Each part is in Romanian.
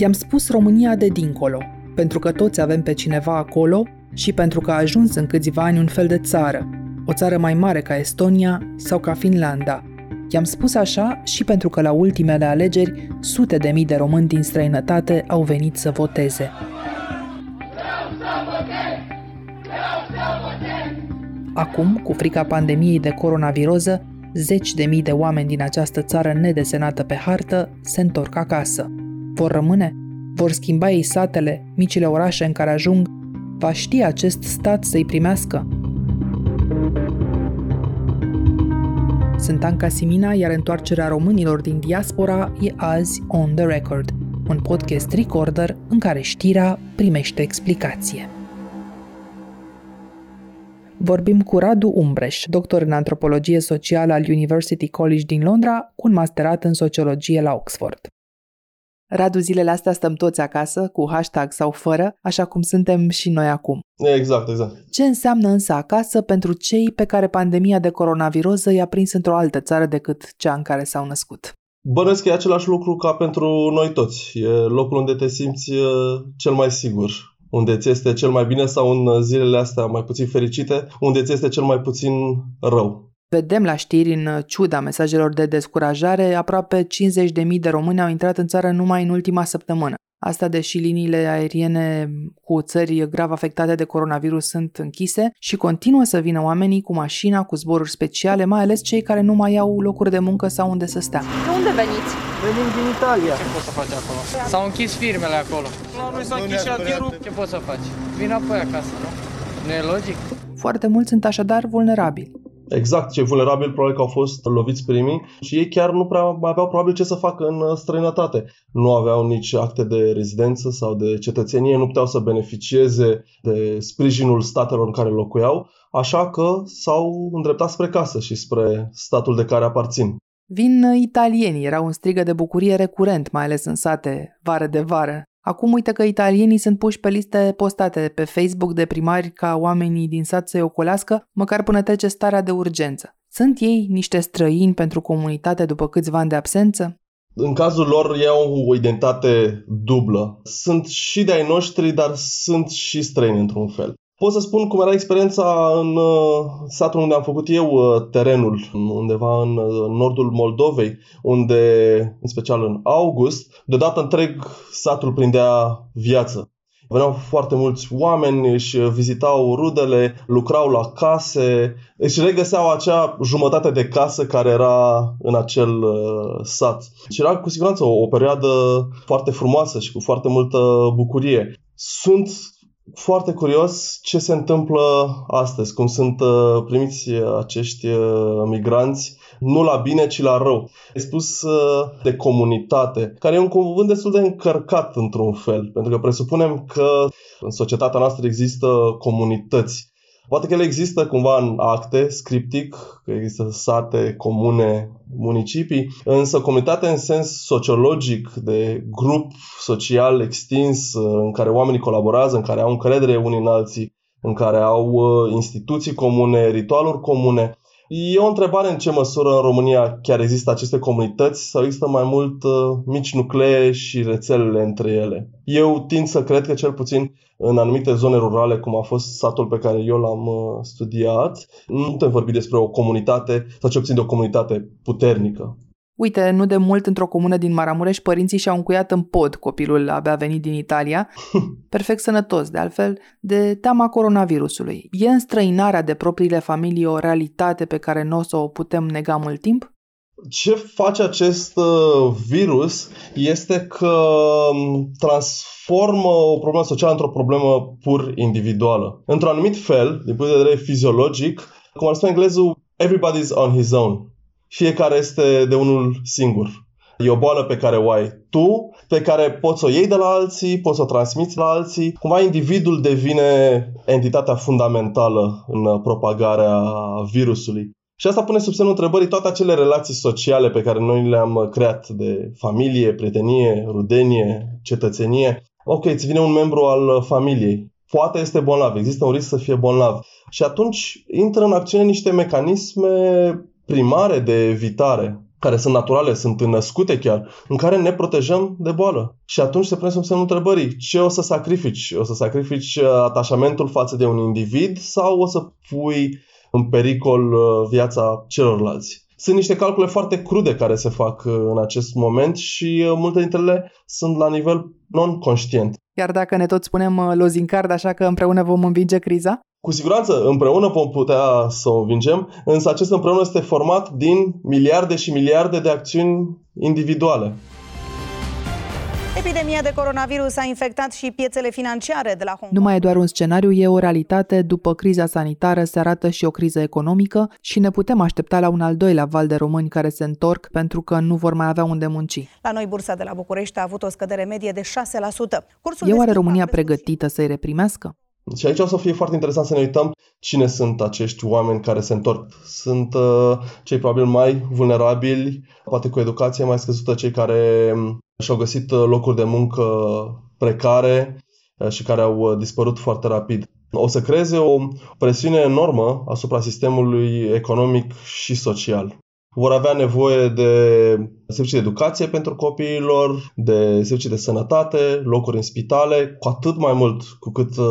I-am spus România de dincolo, pentru că toți avem pe cineva acolo și pentru că a ajuns în câțiva ani un fel de țară, o țară mai mare ca Estonia sau ca Finlanda. I-am spus așa și pentru că la ultimele alegeri sute de mii de români din străinătate au venit să voteze. Acum, cu frica pandemiei de coronaviroză, zeci de mii de oameni din această țară nedesenată pe hartă se întorc acasă. Vor rămâne? Vor schimba ei satele, micile orașe în care ajung? Va ști acest stat să-i primească? Sunt Anca Simina, iar întoarcerea românilor din diaspora e azi On The Record, un podcast recorder în care știrea primește explicație. Vorbim cu Radu Umbreș, doctor în antropologie socială al University College din Londra, cu un masterat în sociologie la Oxford. Radu, zilele astea stăm toți acasă, cu hashtag sau fără, așa cum suntem și noi acum. Exact, exact. Ce înseamnă însă acasă pentru cei pe care pandemia de coronaviroză i-a prins într-o altă țară decât cea în care s-au născut? Bănesc că e același lucru ca pentru noi toți. E locul unde te simți cel mai sigur, unde ți este cel mai bine sau în zilele astea mai puțin fericite, unde ți este cel mai puțin rău. Vedem la știri, în ciuda mesajelor de descurajare, aproape 50.000 de români au intrat în țară numai în ultima săptămână. Asta deși liniile aeriene cu țări grav afectate de coronavirus sunt închise și continuă să vină oamenii cu mașina, cu zboruri speciale, mai ales cei care nu mai au locuri de muncă sau unde să stea. De unde veniți? Venim din Italia. Ce poți să faci acolo? S-au închis firmele acolo. La noi s-a închis șantierul. Ce poți să faci? Vin apoi acasă, nu? Nu e logic? Foarte mulți sunt așadar vulnerabili exact cei vulnerabili probabil că au fost loviți primii și ei chiar nu prea mai aveau probabil ce să facă în uh, străinătate. Nu aveau nici acte de rezidență sau de cetățenie, nu puteau să beneficieze de sprijinul statelor în care locuiau, așa că s-au îndreptat spre casă și spre statul de care aparțin. Vin uh, italieni, era un strigă de bucurie recurent, mai ales în sate, vară de vară. Acum uite că italienii sunt puși pe liste postate pe Facebook de primari ca oamenii din sat să-i ocolească, măcar până trece starea de urgență. Sunt ei niște străini pentru comunitate după câțiva ani de absență? În cazul lor ei au o identitate dublă. Sunt și de ai noștri, dar sunt și străini într-un fel. Pot să spun cum era experiența în uh, satul unde am făcut eu uh, terenul, undeva în uh, nordul Moldovei, unde, în special în august, deodată întreg satul prindea viață. Veneau foarte mulți oameni, își vizitau rudele, lucrau la case, își regăseau acea jumătate de casă care era în acel uh, sat. Și era cu siguranță o, o perioadă foarte frumoasă și cu foarte multă bucurie. Sunt foarte curios ce se întâmplă astăzi, cum sunt uh, primiți uh, acești uh, migranți, nu la bine, ci la rău. Ai spus de comunitate, care e un cuvânt destul de încărcat într-un fel, pentru că presupunem că în societatea noastră există comunități Poate că ele există cumva în acte, scriptic, că există sate, comune, municipii, însă comunitatea în sens sociologic, de grup social extins, în care oamenii colaborează, în care au încredere unii în alții, în care au uh, instituții comune, ritualuri comune, E o întrebare în ce măsură în România chiar există aceste comunități sau există mai mult uh, mici nuclee și rețelele între ele. Eu tind să cred că cel puțin în anumite zone rurale, cum a fost satul pe care eu l-am uh, studiat, nu putem vorbi despre o comunitate sau cel puțin de o comunitate puternică. Uite, nu de mult într-o comună din Maramureș, părinții și-au încuiat în pod copilul abia venit din Italia, perfect sănătos, de altfel, de teama coronavirusului. E înstrăinarea de propriile familii o realitate pe care nu o să o putem nega mult timp? Ce face acest uh, virus este că um, transformă o problemă socială într-o problemă pur individuală. Într-un anumit fel, din punct de vedere fiziologic, cum ar spune englezul, everybody's on his own fiecare este de unul singur. E o boală pe care o ai tu, pe care poți să o iei de la alții, poți să o transmiți la alții. Cumva individul devine entitatea fundamentală în propagarea virusului. Și asta pune sub semnul întrebării toate acele relații sociale pe care noi le-am creat de familie, prietenie, rudenie, cetățenie. Ok, îți vine un membru al familiei. Poate este bolnav, există un risc să fie bolnav. Și atunci intră în acțiune niște mecanisme primare de evitare. care sunt naturale, sunt născute chiar, în care ne protejăm de boală. Și atunci se pune sub semnul întrebării, ce o să sacrifici? O să sacrifici uh, atașamentul față de un individ sau o să pui în pericol uh, viața celorlalți? Sunt niște calcule foarte crude care se fac uh, în acest moment și multe dintre ele sunt la nivel non-conștient. Chiar dacă ne tot spunem lozincard, așa că împreună vom învinge criza? Cu siguranță, împreună vom putea să o învingem, însă acest împreună este format din miliarde și miliarde de acțiuni individuale. Epidemia de coronavirus a infectat și piețele financiare de la Hong Kong. Nu mai e doar un scenariu, e o realitate. După criza sanitară se arată și o criză economică și ne putem aștepta la un al doilea val de români care se întorc pentru că nu vor mai avea unde munci. La noi, bursa de la București a avut o scădere medie de 6%. Cursul e oare România pregătită să-i reprimească? Și aici o să fie foarte interesant să ne uităm cine sunt acești oameni care se întorc. Sunt uh, cei probabil mai vulnerabili, poate cu educație mai scăzută, cei care um, și-au găsit uh, locuri de muncă precare uh, și care au uh, dispărut foarte rapid. O să creeze o presiune enormă asupra sistemului economic și social vor avea nevoie de servicii de educație pentru copiilor, de servicii de sănătate, locuri în spitale, cu atât mai mult cu cât uh,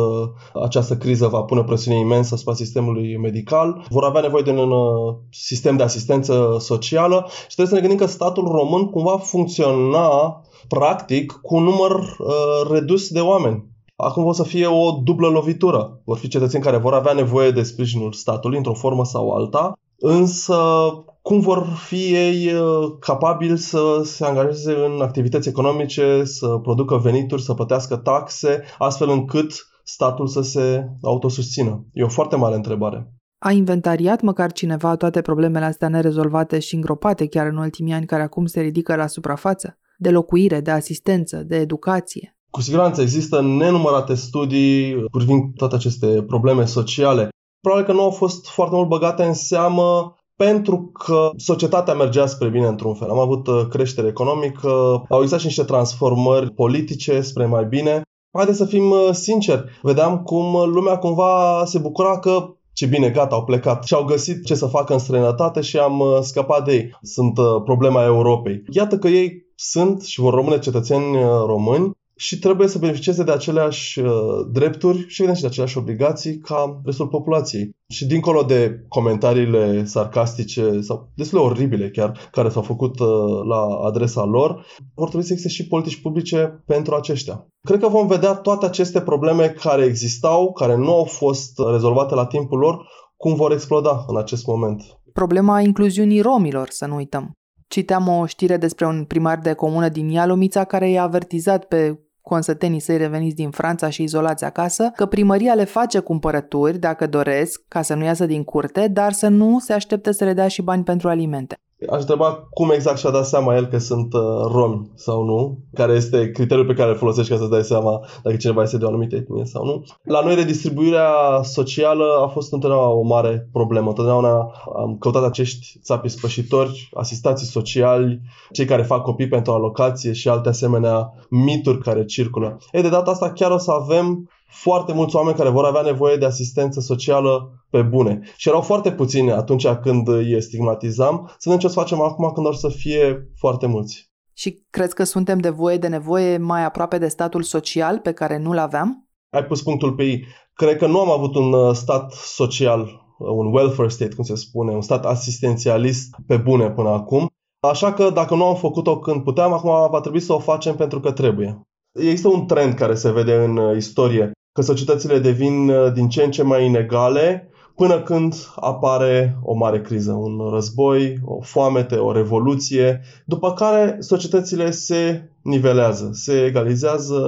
această criză va pune presiune imensă asupra sistemului medical. Vor avea nevoie de un uh, sistem de asistență socială și trebuie să ne gândim că statul român cumva funcționa practic cu un număr uh, redus de oameni. Acum o să fie o dublă lovitură. Vor fi cetățeni care vor avea nevoie de sprijinul statului într-o formă sau alta, însă cum vor fi ei uh, capabili să se angajeze în activități economice, să producă venituri, să plătească taxe, astfel încât statul să se autosusțină? E o foarte mare întrebare. A inventariat măcar cineva toate problemele astea nerezolvate și îngropate chiar în ultimii ani care acum se ridică la suprafață? De locuire, de asistență, de educație? Cu siguranță există nenumărate studii privind toate aceste probleme sociale. Probabil că nu au fost foarte mult băgate în seamă pentru că societatea mergea spre bine într-un fel. Am avut uh, creștere economică, au existat și niște transformări politice spre mai bine. Haideți să fim uh, sinceri, vedeam cum uh, lumea cumva se bucura că ce bine, gata, au plecat și au găsit ce să facă în străinătate și am scăpat de ei. Sunt problema Europei. Iată că ei sunt și vor rămâne cetățeni români și trebuie să beneficieze de aceleași uh, drepturi și evident și de aceleași obligații ca restul populației. Și dincolo de comentariile sarcastice sau destul de oribile chiar care s-au făcut uh, la adresa lor, vor trebui să existe și politici publice pentru aceștia. Cred că vom vedea toate aceste probleme care existau, care nu au fost rezolvate la timpul lor, cum vor exploda în acest moment. Problema incluziunii romilor, să nu uităm. Citeam o știre despre un primar de comună din Ialomița care i-a avertizat pe consătenii săi reveniți din Franța și izolați acasă, că primăria le face cumpărături, dacă doresc, ca să nu iasă din curte, dar să nu se aștepte să le dea și bani pentru alimente. Aș întreba cum exact și-a dat seama el că sunt uh, romi sau nu, care este criteriul pe care îl folosești ca să-ți dai seama dacă cineva este de o anumită etnie sau nu. La noi redistribuirea socială a fost întotdeauna o mare problemă. Întotdeauna am căutat acești țapi spășitori, asistații sociali, cei care fac copii pentru alocație și alte asemenea mituri care circulă. Ei, de data asta chiar o să avem foarte mulți oameni care vor avea nevoie de asistență socială pe bune. Și erau foarte puțini atunci când îi stigmatizam. Să vedem ce o să facem acum când o să fie foarte mulți. Și crezi că suntem de voie de nevoie mai aproape de statul social pe care nu-l aveam? Ai pus punctul pe ei. Cred că nu am avut un uh, stat social, uh, un welfare state, cum se spune, un stat asistențialist pe bune până acum. Așa că dacă nu am făcut-o când puteam, acum va trebui să o facem pentru că trebuie. Există un trend care se vede în uh, istorie că societățile devin uh, din ce în ce mai inegale până când apare o mare criză, un război, o foamete, o revoluție, după care societățile se nivelează, se egalizează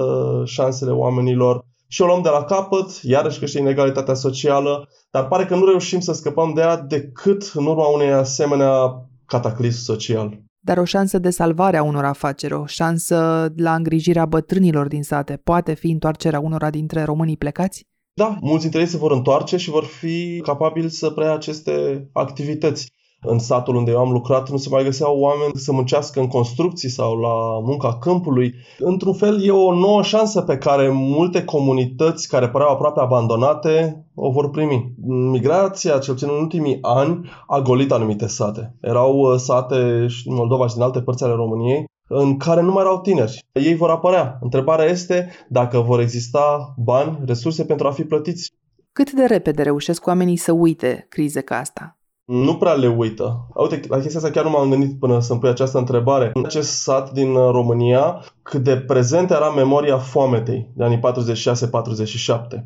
șansele oamenilor și o luăm de la capăt, iarăși crește inegalitatea socială, dar pare că nu reușim să scăpăm de ea decât în urma unei asemenea cataclism social dar o șansă de salvare a unor afaceri, o șansă la îngrijirea bătrânilor din sate, poate fi întoarcerea unora dintre românii plecați? Da, mulți dintre ei se vor întoarce și vor fi capabili să preia aceste activități. În satul unde eu am lucrat nu se mai găseau oameni să muncească în construcții sau la munca câmpului. Într-un fel e o nouă șansă pe care multe comunități care păreau aproape abandonate o vor primi. Migrația, cel puțin în ultimii ani, a golit anumite sate. Erau uh, sate în Moldova și din alte părți ale României în care nu mai erau tineri. Ei vor apărea. Întrebarea este dacă vor exista bani, resurse pentru a fi plătiți. Cât de repede reușesc oamenii să uite crize ca asta? Nu prea le uită. Uite, la chestia asta chiar nu m-am gândit până să-mi pui această întrebare. În acest sat din uh, România, cât de prezent era memoria foametei de anii 46-47.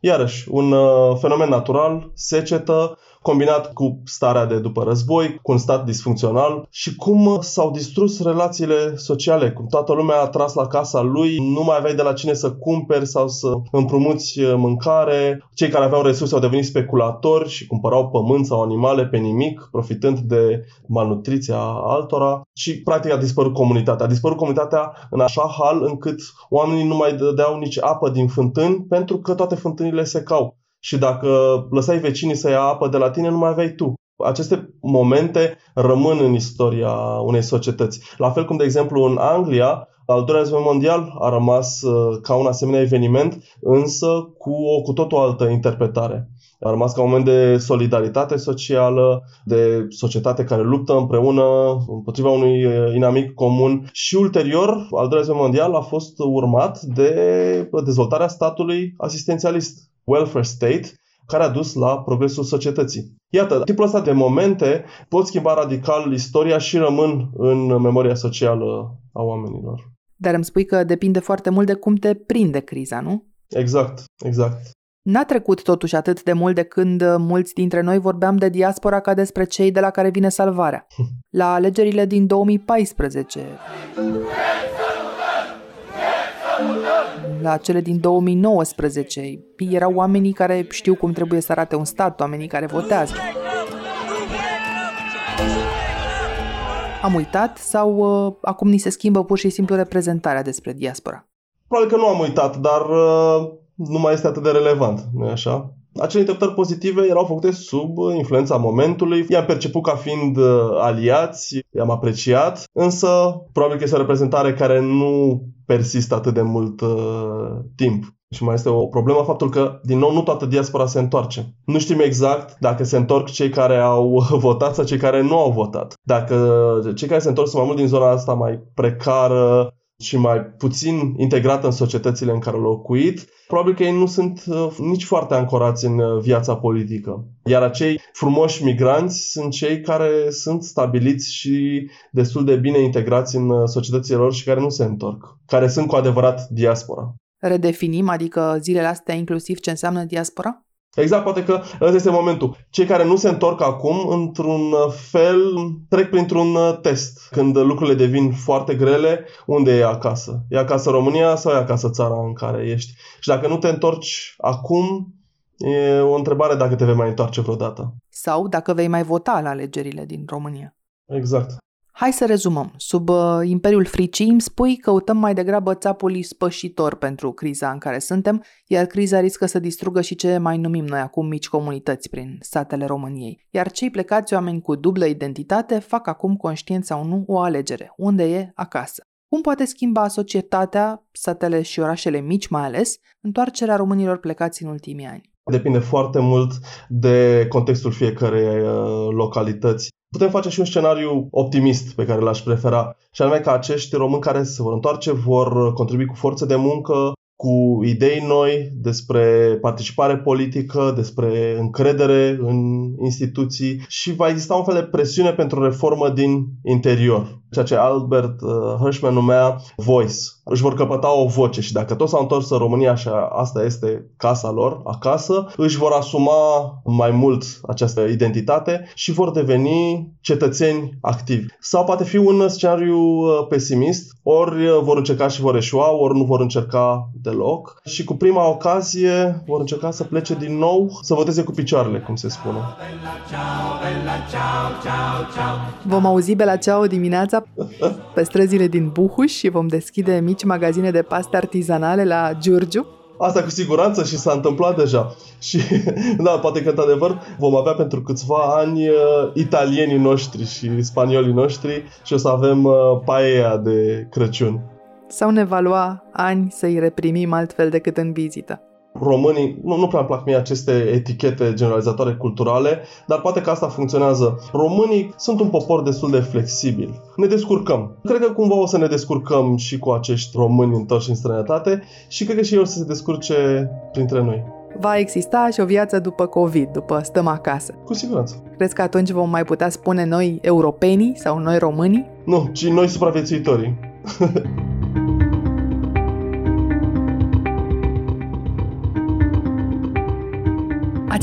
Iarăși, un uh, fenomen natural, secetă, combinat cu starea de după război, cu un stat disfuncțional și cum s-au distrus relațiile sociale, cum toată lumea a tras la casa lui, nu mai aveai de la cine să cumperi sau să împrumuți mâncare, cei care aveau resurse au devenit speculatori și cumpărau pământ sau animale pe nimic, profitând de malnutriția altora. Și practic a dispărut comunitatea. A dispărut comunitatea în așa hal încât oamenii nu mai dădeau nici apă din fântâni pentru că toate fântânile secau și dacă lăsai vecinii să ia apă de la tine, nu mai aveai tu. Aceste momente rămân în istoria unei societăți. La fel cum, de exemplu, în Anglia, al doilea război mondial a rămas uh, ca un asemenea eveniment, însă cu o cu totul altă interpretare. A rămas ca un moment de solidaritate socială, de societate care luptă împreună împotriva unui uh, inamic comun și ulterior, al doilea război mondial a fost urmat de dezvoltarea statului asistențialist welfare state, care a dus la progresul societății. Iată, tipul ăsta de momente pot schimba radical istoria și rămân în memoria socială a oamenilor. Dar îmi spui că depinde foarte mult de cum te prinde criza, nu? Exact, exact. N-a trecut totuși atât de mult de când mulți dintre noi vorbeam de diaspora ca despre cei de la care vine salvarea. La alegerile din 2014 la cele din 2019. Erau oamenii care știu cum trebuie să arate un stat, oamenii care votează. Am uitat sau uh, acum ni se schimbă pur și simplu reprezentarea despre diaspora? Probabil că nu am uitat, dar uh, nu mai este atât de relevant, nu așa? Acele interpretări pozitive erau făcute sub influența momentului, i-am perceput ca fiind uh, aliați, i-am apreciat, însă probabil că este o reprezentare care nu persistă atât de mult uh, timp. Și mai este o problemă faptul că, din nou, nu toată diaspora se întoarce. Nu știm exact dacă se întorc cei care au votat sau cei care nu au votat. Dacă cei care se întorc sunt mai mult din zona asta mai precară, și mai puțin integrată în societățile în care au locuit, probabil că ei nu sunt uh, nici foarte ancorați în uh, viața politică. Iar acei frumoși migranți sunt cei care sunt stabiliți și destul de bine integrați în uh, societățile lor și care nu se întorc, care sunt cu adevărat diaspora. Redefinim, adică zilele astea inclusiv ce înseamnă diaspora? Exact, poate că ăsta este momentul. Cei care nu se întorc acum, într-un fel, trec printr-un uh, test. Când lucrurile devin foarte grele, unde e acasă? E acasă România sau e acasă țara în care ești? Și dacă nu te întorci acum, e o întrebare dacă te vei mai întoarce vreodată. Sau dacă vei mai vota la alegerile din România. Exact. Hai să rezumăm. Sub uh, Imperiul Fricii îmi spui căutăm mai degrabă țapul spășitor pentru criza în care suntem, iar criza riscă să distrugă și ce mai numim noi acum mici comunități prin satele României. Iar cei plecați oameni cu dublă identitate fac acum conștient sau nu o alegere. Unde e? Acasă. Cum poate schimba societatea, satele și orașele mici mai ales, întoarcerea românilor plecați în ultimii ani? Depinde foarte mult de contextul fiecarei uh, localități. Putem face și un scenariu optimist pe care l-aș prefera, și anume că acești români care se vor întoarce vor contribui cu forță de muncă, cu idei noi despre participare politică, despre încredere în instituții și va exista un fel de presiune pentru reformă din interior, ceea ce Albert uh, Hirschman numea voice. Își vor căpăta o voce și dacă toți s-au întors în România și asta este casa lor, acasă, își vor asuma mai mult această identitate și vor deveni cetățeni activi. Sau poate fi un scenariu uh, pesimist, ori uh, vor încerca și vor eșua, ori nu vor încerca deloc și cu prima ocazie vor încerca să plece din nou, să voteze cu picioarele, cum se spune. Vom auzi Bela Ceau dimineața pe străzile din Buhuș și vom deschide mici magazine de paste artizanale la Giurgiu. Asta cu siguranță și s-a întâmplat deja. Și da, poate că într-adevăr vom avea pentru câțiva ani uh, italienii noștri și spaniolii noștri și o să avem uh, paella de Crăciun. Sau ne va lua ani să-i reprimim altfel decât în vizită românii, nu, nu prea îmi plac mie aceste etichete generalizatoare culturale, dar poate că asta funcționează. Românii sunt un popor destul de flexibil. Ne descurcăm. Cred că cumva o să ne descurcăm și cu acești români întorși în străinătate și cred că și ei o să se descurce printre noi. Va exista și o viață după COVID, după stăm acasă. Cu siguranță. Crezi că atunci vom mai putea spune noi europenii sau noi românii? Nu, ci noi supraviețuitorii.